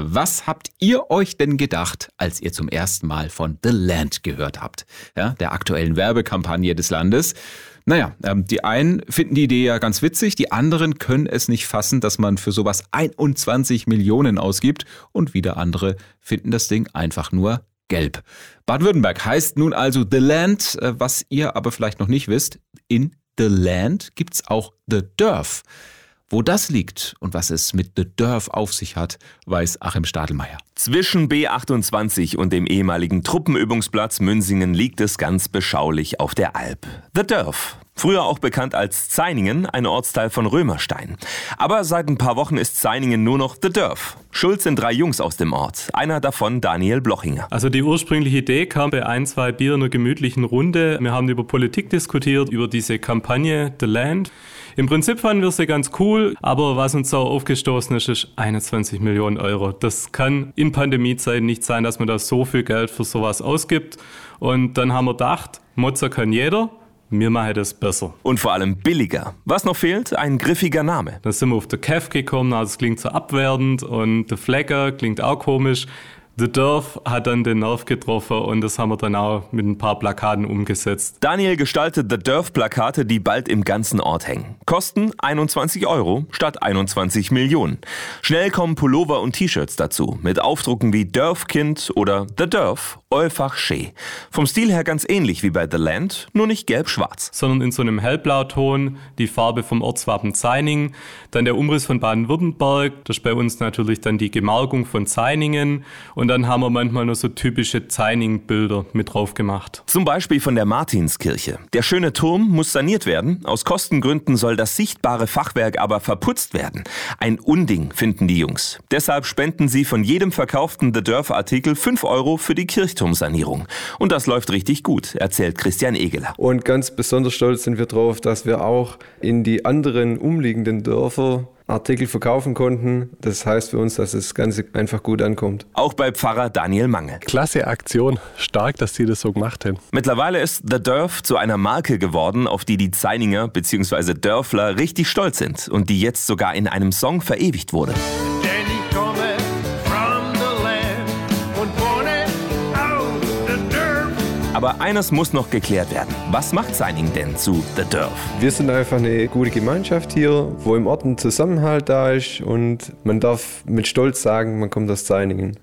Was habt ihr euch denn gedacht, als ihr zum ersten Mal von The Land gehört habt? Ja, der aktuellen Werbekampagne des Landes. Naja, ähm, die einen finden die Idee ja ganz witzig, die anderen können es nicht fassen, dass man für sowas 21 Millionen ausgibt und wieder andere finden das Ding einfach nur gelb. Baden-Württemberg heißt nun also The Land, äh, was ihr aber vielleicht noch nicht wisst, in The Land gibt's auch The Dörf. Wo das liegt und was es mit The Dörf auf sich hat, weiß Achim Stadelmeier. Zwischen B28 und dem ehemaligen Truppenübungsplatz Münsingen liegt es ganz beschaulich auf der Alp. The Dörf. Früher auch bekannt als Zeiningen, ein Ortsteil von Römerstein. Aber seit ein paar Wochen ist Zeiningen nur noch The Dörf. Schuld sind drei Jungs aus dem Ort. Einer davon Daniel Blochinger. Also die ursprüngliche Idee kam bei ein, zwei Bier in einer gemütlichen Runde. Wir haben über Politik diskutiert, über diese Kampagne The Land. Im Prinzip fanden wir sie ganz cool, aber was uns auch aufgestoßen ist, ist 21 Millionen Euro. Das kann in Pandemiezeiten nicht sein, dass man da so viel Geld für sowas ausgibt. Und dann haben wir gedacht, Mozza kann jeder. Wir machen das besser. Und vor allem billiger. Was noch fehlt? Ein griffiger Name. Da sind wir auf der Kev gekommen, also es klingt so abwertend und der Flecker klingt auch komisch. The Dorf hat dann den Nerv getroffen und das haben wir dann auch mit ein paar Plakaten umgesetzt. Daniel gestaltet The Dorf-Plakate, die bald im ganzen Ort hängen. Kosten 21 Euro statt 21 Millionen. Schnell kommen Pullover und T-Shirts dazu, mit Aufdrucken wie Dörfkind oder The Dörf, Eufach Schee. Vom Stil her ganz ähnlich wie bei The Land, nur nicht gelb-schwarz. Sondern in so einem Hellblauton, die Farbe vom Ortswappen Zeining, dann der Umriss von Baden-Württemberg, das ist bei uns natürlich dann die Gemarkung von Zeiningen und dann haben wir manchmal noch so typische Zeining-Bilder mit drauf gemacht. Zum Beispiel von der Martinskirche. Der schöne Turm muss saniert werden. Aus Kostengründen soll das sichtbare Fachwerk aber verputzt werden. Ein Unding, finden die Jungs. Deshalb spenden sie von jedem verkauften The Dörf-Artikel 5 Euro für die Kirchturmsanierung. Und das läuft richtig gut, erzählt Christian Egeler. Und ganz besonders stolz sind wir darauf, dass wir auch in die anderen umliegenden Dörfer Artikel verkaufen konnten. Das heißt für uns, dass das Ganze einfach gut ankommt. Auch bei Pfarrer Daniel Mange. Klasse Aktion. Stark, dass Sie das so gemacht haben. Mittlerweile ist The Dörf zu einer Marke geworden, auf die die Zeininger bzw. Dörfler richtig stolz sind und die jetzt sogar in einem Song verewigt wurde. Aber eines muss noch geklärt werden. Was macht Signing denn zu The Dörf? Wir sind einfach eine gute Gemeinschaft hier, wo im Ort ein Zusammenhalt da ist und man darf mit Stolz sagen, man kommt aus Zeiningen.